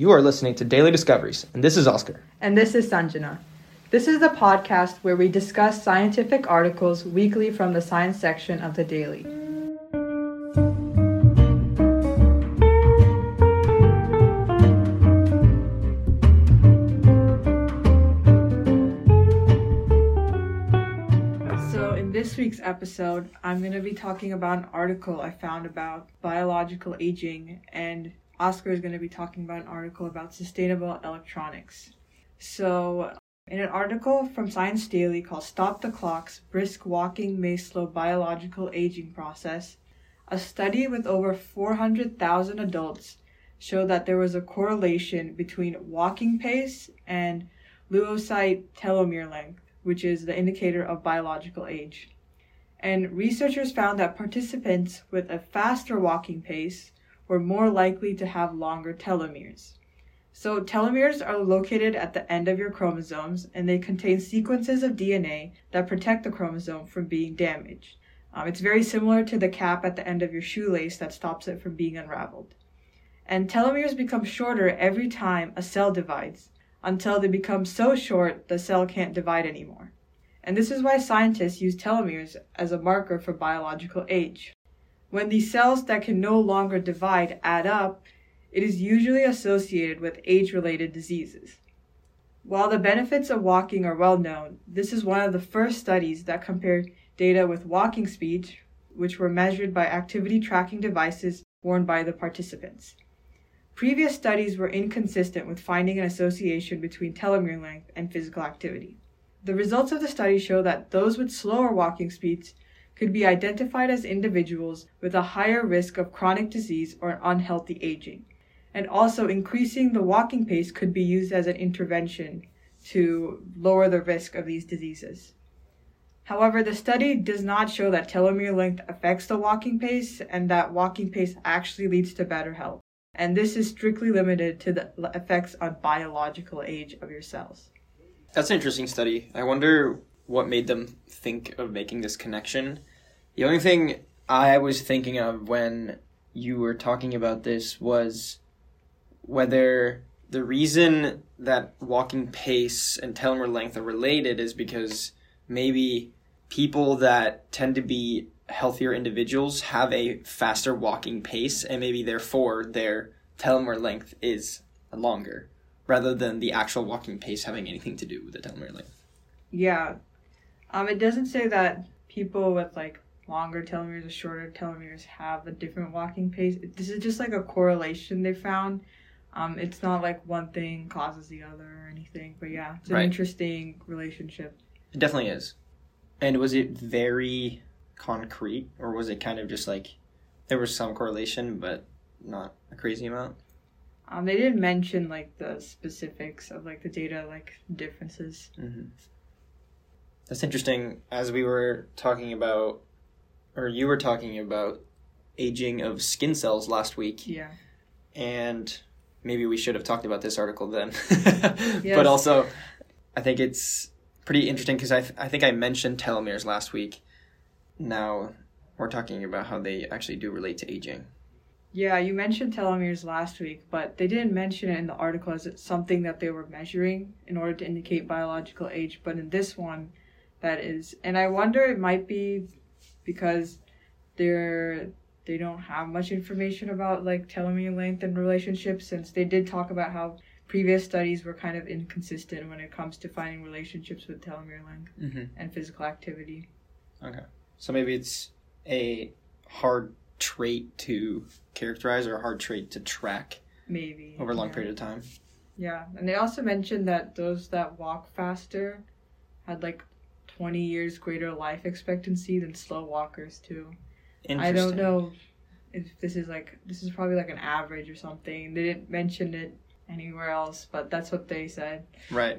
You are listening to Daily Discoveries, and this is Oscar. And this is Sanjana. This is the podcast where we discuss scientific articles weekly from the science section of the Daily. So, in this week's episode, I'm going to be talking about an article I found about biological aging, and Oscar is going to be talking about an article about sustainable electronics. So, in an article from Science Daily called Stop the Clocks Brisk Walking May Slow Biological Aging Process, a study with over 400,000 adults showed that there was a correlation between walking pace and leukocyte telomere length, which is the indicator of biological age. And researchers found that participants with a faster walking pace were more likely to have longer telomeres. So, telomeres are located at the end of your chromosomes and they contain sequences of DNA that protect the chromosome from being damaged. Um, it's very similar to the cap at the end of your shoelace that stops it from being unraveled. And telomeres become shorter every time a cell divides until they become so short the cell can't divide anymore. And this is why scientists use telomeres as a marker for biological age. When these cells that can no longer divide add up, it is usually associated with age related diseases. While the benefits of walking are well known, this is one of the first studies that compared data with walking speed, which were measured by activity tracking devices worn by the participants. Previous studies were inconsistent with finding an association between telomere length and physical activity. The results of the study show that those with slower walking speeds could be identified as individuals with a higher risk of chronic disease or unhealthy aging. And also, increasing the walking pace could be used as an intervention to lower the risk of these diseases. However, the study does not show that telomere length affects the walking pace and that walking pace actually leads to better health. And this is strictly limited to the effects on biological age of your cells. That's an interesting study. I wonder what made them think of making this connection. The only thing I was thinking of when you were talking about this was whether the reason that walking pace and telomere length are related is because maybe people that tend to be healthier individuals have a faster walking pace and maybe therefore their telomere length is longer rather than the actual walking pace having anything to do with the telomere length. Yeah. Um it doesn't say that people with like longer telomeres or shorter telomeres have a different walking pace. This is just like a correlation they found. Um it's not like one thing causes the other or anything, but yeah, it's an Right. interesting relationship. It definitely is. And was it very concrete or was it kind of just like there was some correlation but not a crazy amount? Um, they didn't mention like the specifics of like the data, like differences. Mm-hmm. That's interesting. As we were talking about, or you were talking about aging of skin cells last week, Yeah. and maybe we should have talked about this article then. Yes. But also, I think it's pretty interesting because I, th- I think I mentioned telomeres last week. Now we're talking about how they actually do relate to aging. Yeah, you mentioned telomeres last week, but they didn't mention it in the article as it's something that they were measuring in order to indicate biological age. But in this one, that is, and I wonder it might be because they're they don't have much information about like telomere length and relationships, since they did talk about how previous studies were kind of inconsistent when it comes to finding relationships with telomere length Mm-hmm. and physical activity. Okay. So maybe it's a hard trait to characterize or a hard trait to track Maybe over a long yeah. period of time. Yeah, and they also mentioned that those that walk faster had like 20 years greater life expectancy than slow walkers too. I don't know if this is like this is probably like an average or something. They didn't mention it anywhere else, but that's what they said. Right.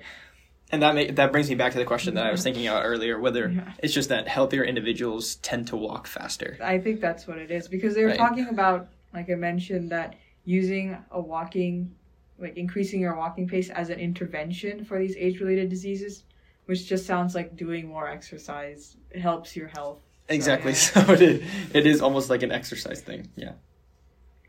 And that ma- that brings me back to the question that I was thinking about earlier, whether Yeah. it's just that healthier individuals tend to walk faster. I think that's what it is because they were Right. talking about like I mentioned that using a walking like increasing your walking pace as an intervention for these age related diseases, which just sounds like doing more exercise helps your health. Exactly. yeah. So it is, it is almost like an exercise thing. Yeah.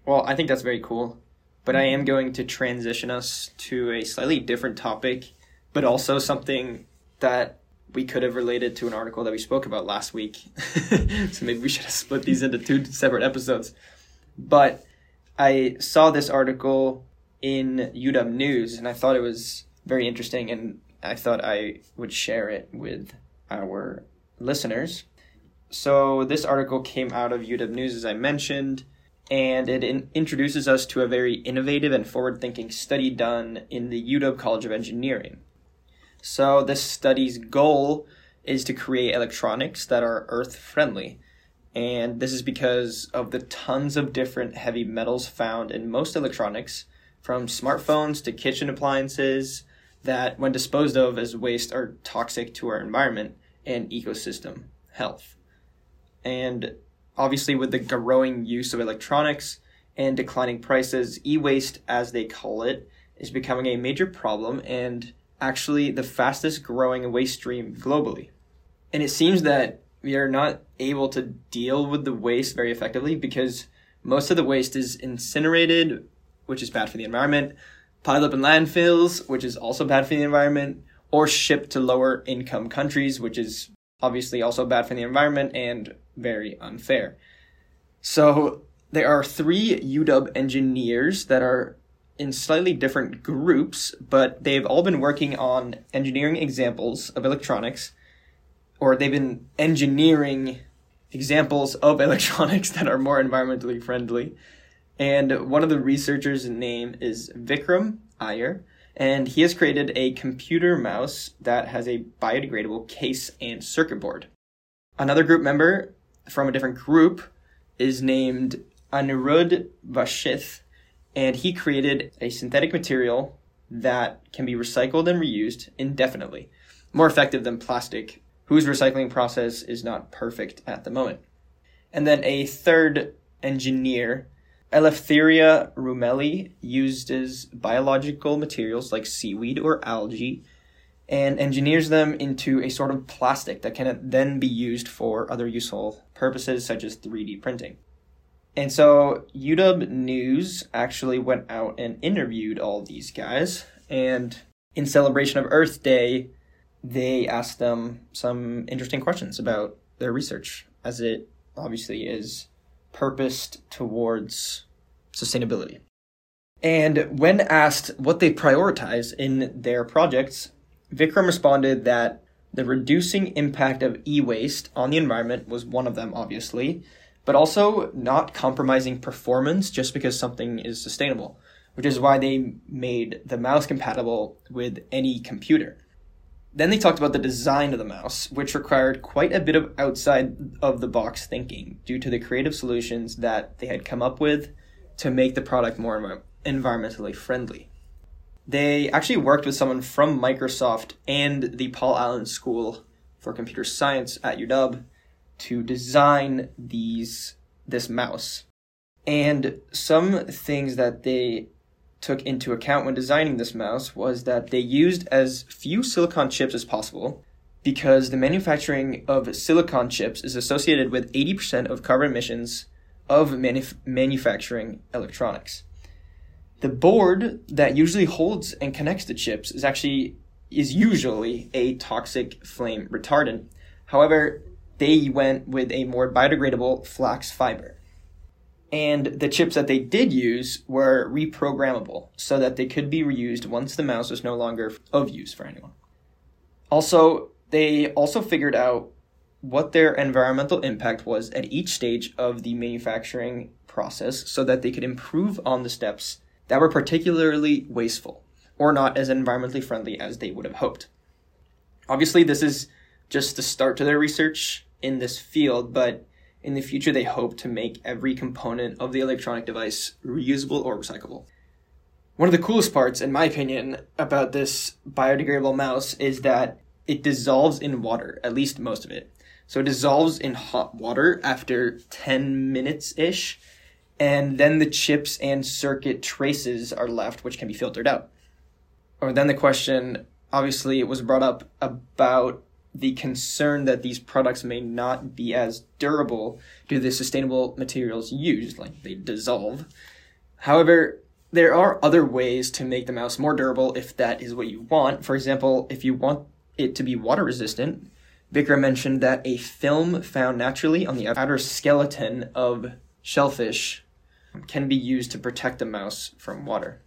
Well, I think that's very cool. but I am going to transition us to a slightly different topic, but also something that we could have related to an article that we spoke about last week. so maybe we should have split these into two separate episodes. But I saw this article in UW News and I thought it was very interesting and I thought I would share it with our listeners. So this article came out of UW News, as I mentioned, and it in- introduces us to a very innovative and forward-thinking study done in the UW College of Engineering. So this study's goal is to create electronics that are earth-friendly. And this is because of the tons of different heavy metals found in most electronics, from smartphones to kitchen appliances, that, when disposed of as waste, are toxic to our environment and ecosystem health. And obviously, with the growing use of electronics and declining prices, e waste, as they call it, is becoming a major problem and actually the fastest growing waste stream globally. And it seems that we are not able to deal with the waste very effectively because most of the waste is incinerated, which is bad for the environment, piled up in landfills, which is also bad for the environment, or shipped to lower income countries, which is obviously also bad for the environment and very unfair. So there are three UW engineers that are in slightly different groups, but they've all been working on engineering examples of electronics, or they've been engineering examples of electronics that are more environmentally friendly. And one of the researchers' name is Vikram Iyer, and he has created a computer mouse that has a biodegradable case and circuit board. Another group member from a different group is named Anirudh Vashisth, and he created a synthetic material that can be recycled and reused indefinitely, more effective than plastic, whose recycling process is not perfect at the moment. And then a third engineer Eleftheria Roumeli uses biological materials like seaweed or algae and engineers them into a sort of plastic that can then be used for other useful purposes such as 3D printing. And so UW News actually went out and interviewed all these guys and in celebration of Earth Day, they asked them some interesting questions about their research as it obviously is purposed towards sustainability. And when asked what they prioritize in their projects, Vikram responded that the reducing impact of e waste on the environment was one of them, obviously, but also not compromising performance just because something is sustainable, which is why they made the mouse compatible with any computer. Then they talked about the design of the mouse, which required quite a bit of outside of the box thinking due to the creative solutions that they had come up with to make the product more environmentally friendly. They actually worked with someone from Microsoft and the Paul Allen School for Computer Science at UW to design these this mouse. And some things that they took into account when designing this mouse was that they used as few silicon chips as possible because the manufacturing of silicon chips is associated with 80% of carbon emissions of manuf- manufacturing electronics. The board that usually holds and connects the chips is actually is usually a toxic flame retardant. However, they went with a more biodegradable flax fiber and the chips that they did use were reprogrammable so that they could be reused once the mouse was no longer of use for anyone. Also, they also figured out what their environmental impact was at each stage of the manufacturing process so that they could improve on the steps that were particularly wasteful or not as environmentally friendly as they would have hoped. Obviously, this is just the start to their research in this field, but in the future, they hope to make every component of the electronic device reusable or recyclable. One of the coolest parts, in my opinion, about this biodegradable mouse is that it dissolves in water, at least most of it. So it dissolves in hot water after 10 minutes ish, and then the chips and circuit traces are left, which can be filtered out. Oh, or then the question, obviously, it was brought up about the concern that these products may not be as durable due to the sustainable materials used, like they dissolve. However, there are other ways to make the mouse more durable if that is what you want. For example, if you want it to be water resistant, Vikram mentioned that a film found naturally on the outer skeleton of shellfish can be used to protect the mouse from water.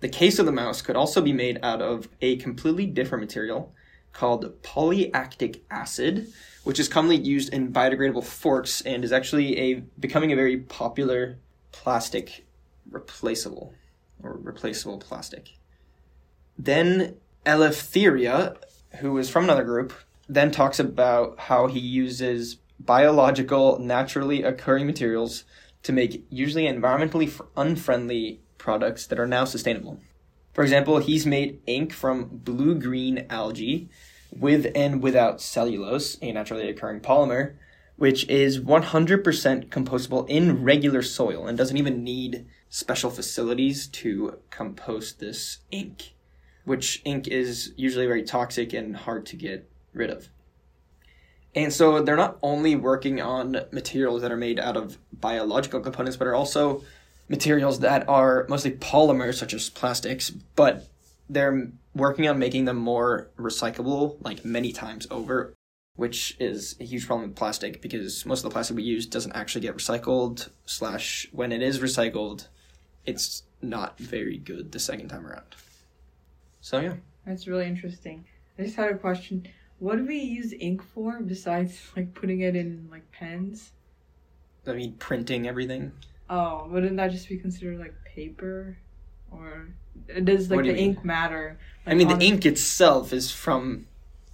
The case of the mouse could also be made out of a completely different material called polylactic acid, which is commonly used in biodegradable forks and is actually a becoming a very popular plastic replaceable or replaceable plastic. Then Eleftheria, who is from another group, then talks about how he uses biological, naturally occurring materials to make usually environmentally unfriendly products that are now sustainable. For example, he's made ink from blue green algae with and without cellulose, a naturally occurring polymer, which is 100% compostable in regular soil and doesn't even need special facilities to compost this ink, which ink is usually very toxic and hard to get rid of. And so they're not only working on materials that are made out of biological components, but are also materials that are mostly polymers, such as plastics, but they're working on making them more recyclable, like many times over, which is a huge problem with plastic because most of the plastic we use doesn't actually get recycled, slash, when it is recycled, it's not very good the second time around. So, yeah. That's really interesting. I just had a question. What do we use ink for besides like putting it in like pens? I mean, printing everything. Oh, wouldn't that just be considered like paper? Or does like the ink matter? Like, I mean, the ink itself is from,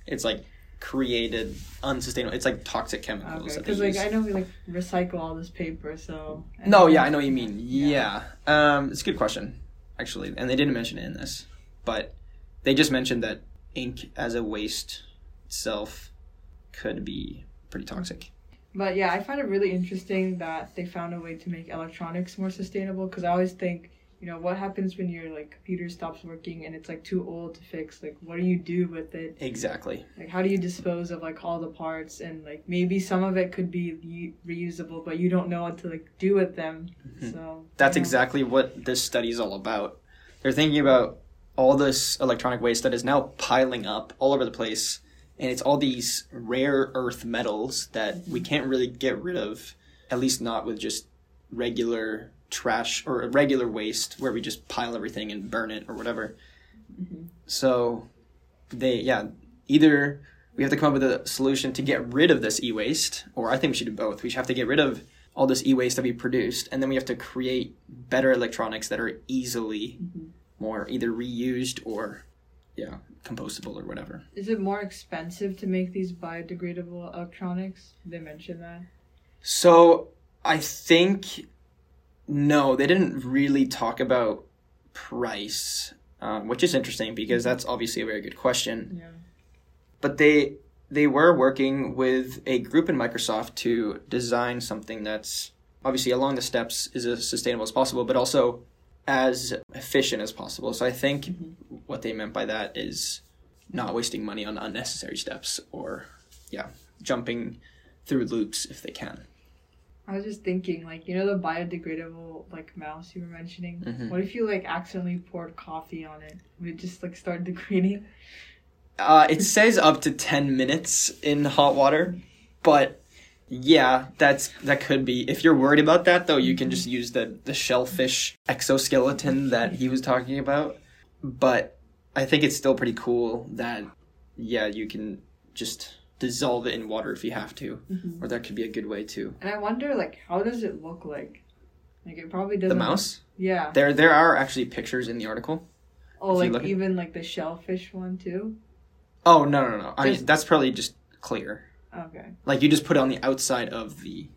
it's like created unsustainable. It's like toxic chemicals. Okay, because like I know we like recycle all this paper, so. No, yeah, I know what you mean. Yeah, yeah. Um, it's a good question, actually, and they didn't mention it in this, but they just mentioned that ink as a waste itself could be pretty toxic. But yeah, I find it really interesting that they found a way to make electronics more sustainable because I always think, you know, what happens when your like computer stops working and it's like too old to fix? Like what do you do with it? Exactly. Like how do you dispose of like all the parts and like maybe some of it could be reusable, but you don't know what to like do with them. Mm-hmm. So That's exactly what this study is all about. They're thinking about all this electronic waste that is now piling up all over the place and it's all these rare earth metals that we can't really get rid of, at least not with just regular trash or regular waste where we just pile everything and burn it or whatever. Mm-hmm. So they, yeah, either we have to come up with a solution to get rid of this e-waste, or I think we should do both. We have to get rid of all this e-waste that we produced, and then we have to create better electronics that are easily mm-hmm. more either reused or yeah, compostable or whatever. Is it more expensive to make these biodegradable electronics? Did they mention that? So I think no, they didn't really talk about price, um, which is interesting because that's obviously a very good question. Yeah. But they they were working with a group in Microsoft to design something that's obviously along the steps is as sustainable as possible, but also as efficient as possible. So I think mm-hmm. what they meant by that is not wasting money on unnecessary steps or yeah, jumping through loops if they can. I was just thinking, like, you know, the biodegradable like mouse you were mentioning. Mm-hmm. What if you like accidentally poured coffee on it? Would it just like start degrading? Uh, it says up to ten minutes in hot water, but yeah, that's that could be. If you're worried about that though, you can just use the the shellfish exoskeleton that he was talking about. But I think it's still pretty cool that yeah, you can just dissolve it in water if you have to. Mm-hmm. Or that could be a good way too. And I wonder like how does it look like? Like it probably doesn't The mouse? Yeah. There there are actually pictures in the article. Oh, like even like the shellfish one too? Oh no no no. I mean that's probably just clear. Okay. Like you just put it on the outside of the.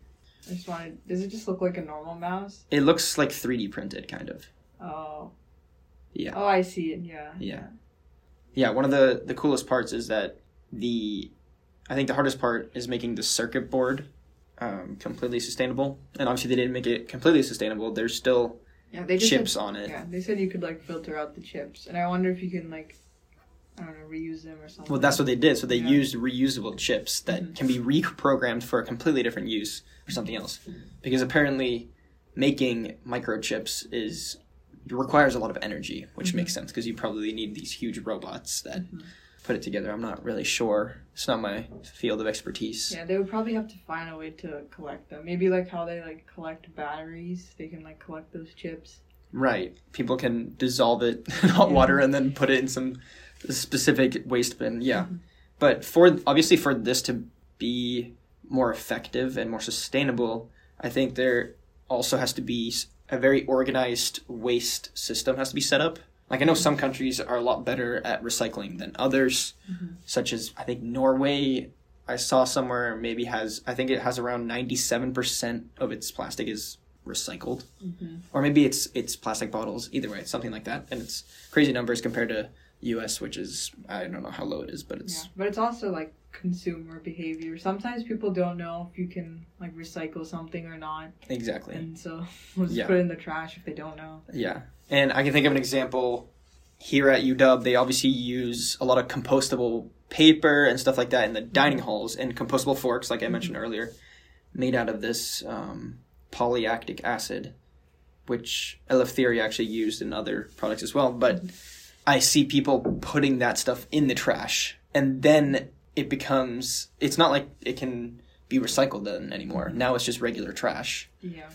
I just wanted. Does it just look like a normal mouse? It looks like 3D printed, kind of. Oh. Yeah. Oh, I see it. Yeah. Yeah. Yeah. One of the the coolest parts is that the, I think the hardest part is making the circuit board, um, completely sustainable. And obviously they didn't make it completely sustainable. There's still. Yeah, they chips said, on it. Yeah, they said you could like filter out the chips, and I wonder if you can like I don't know, reuse them or something. Well, that's what they did. So they yeah. used reusable chips that mm-hmm. can be reprogrammed for a completely different use or something else. Because apparently, making microchips is requires a lot of energy, which Mhm. makes sense because you probably need these huge robots that Mhm. put it together. I'm not really sure. It's not my field of expertise. Yeah, they would probably have to find a way to collect them. Maybe like how they like collect batteries. They can like collect those chips. Right. People can dissolve it in hot Yeah. water and then put it in some specific waste bin. Yeah. Mhm. But for obviously for this to be more effective and more sustainable, I think there also has to be a very organized waste system has to be set up. Like I know some countries are a lot better at recycling than others, Mhm. such as I think Norway I saw somewhere maybe has I think it has around 97% of its plastic is recycled Mm-hmm. or maybe it's it's plastic bottles. Either way, something like that, and it's crazy numbers compared to U.S., which is I don't know how low it is, but it's Yeah, but it's also like consumer behavior. Sometimes people don't know if you can like recycle something or not, exactly and so we'll just Yeah. put it in the trash if they don't know. yeah. And I can think of an example here at UW. They obviously use a lot of compostable paper and stuff like that in the mm-hmm. dining halls, and compostable forks, like I mm-hmm. mentioned earlier, made out of this um, polylactic acid, which Eleftheria actually used in other products as well. But mm-hmm. I see people putting that stuff in the trash, and then it becomes. It's not like it can be recycled then anymore. Now it's just regular trash, Yeah.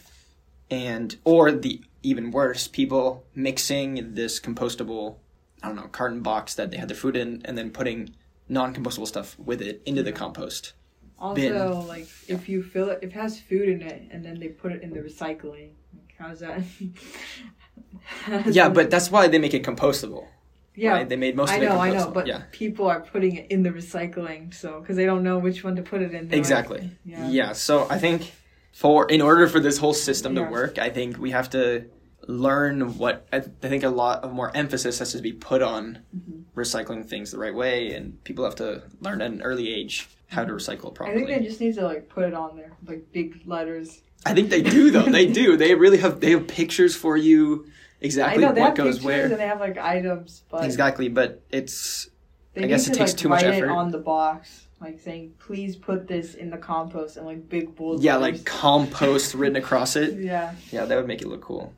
and or the even worse, people mixing this compostable, I don't know, carton box that they had their food in, and then putting non-compostable stuff with it into the Yeah. compost. Also, Bin. like if you fill it, if it has food in it, and then they put it in the recycling, like, how's that? Yeah, but that's why they make it compostable. Yeah, right? they made most I of it know, compostable. I know, but yeah, people are putting it in the recycling, so because they don't know which one to put it in. they're like- exactly. yeah. yeah, so I think for in order for this whole system Yeah. to work, I think we have to learn what I, I think a lot of more emphasis has to be put on Mhm. recycling things the right way, and people have to learn at an early age how to recycle properly. I think they just need to like put it on there, like big letters. I think they do though. they do. They really have. They have pictures for you exactly know what goes where. and they have like items, but Exactly, but it's I guess it takes like, too much effort. it on the box, like saying, "Please put this in the compost," and like big bold. yeah, letters. like compost written across it. yeah. Yeah, that would make it look cool.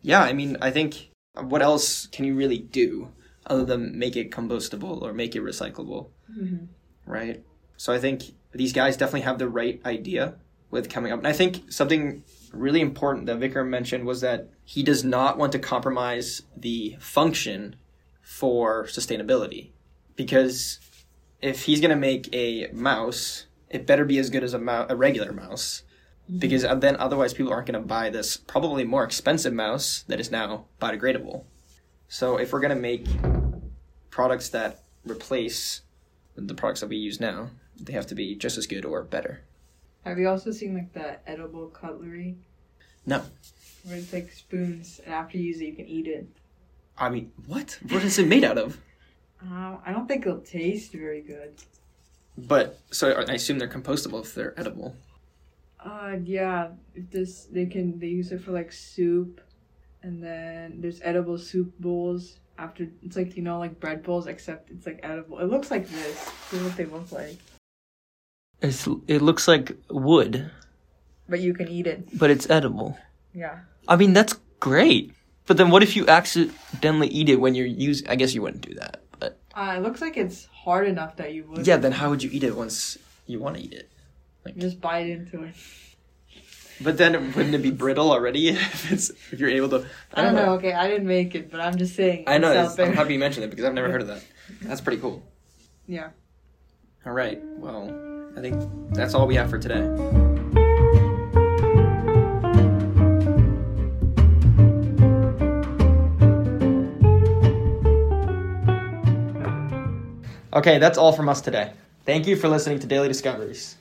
Yeah, I mean, I think what else can you really do other than make it compostable or make it recyclable, hmm right? So I think these guys definitely have the right idea with coming up. And I think something really important that Vikram mentioned was that he does not want to compromise the function for sustainability. Because if he's going to make a mouse, it better be as good as a, a regular mouse mm-hmm. because uh, then otherwise people aren't going to buy this probably more expensive mouse that is now biodegradable. So if we're going to make products that replace the products that we use now, they have to be just as good or better. Have you also seen like the edible cutlery? No. Where it's like spoons, and after you use it, you can eat it. I mean, what? What is it made out of? Uh, I don't think it'll taste very good. But so I assume they're compostable if they're edible. Uh, yeah. If this, they can they use it for like soup, and then there's edible soup bowls. After it's like you know like bread bowls, except it's like edible. It looks like this. This is what they look like, It's it looks like wood, but you can eat it. but it's edible. Yeah. I mean, that's great. But then what if you accidentally eat it when you're using I guess you wouldn't do that. But Uh, it looks like it's hard enough that you would. Yeah, then how would you eat it once you want to eat it? You just bite into it. But then wouldn't it be brittle already if it's if you're able to? I don't know. Okay, I didn't make it, but I'm just saying. I know. It's It's, out there. I'm happy you mentioned it because I've never heard of that. That's pretty cool. Yeah. All right. Well, I think that's all we have for today. Okay, that's all from us today. Thank you for listening to Daily Discoveries.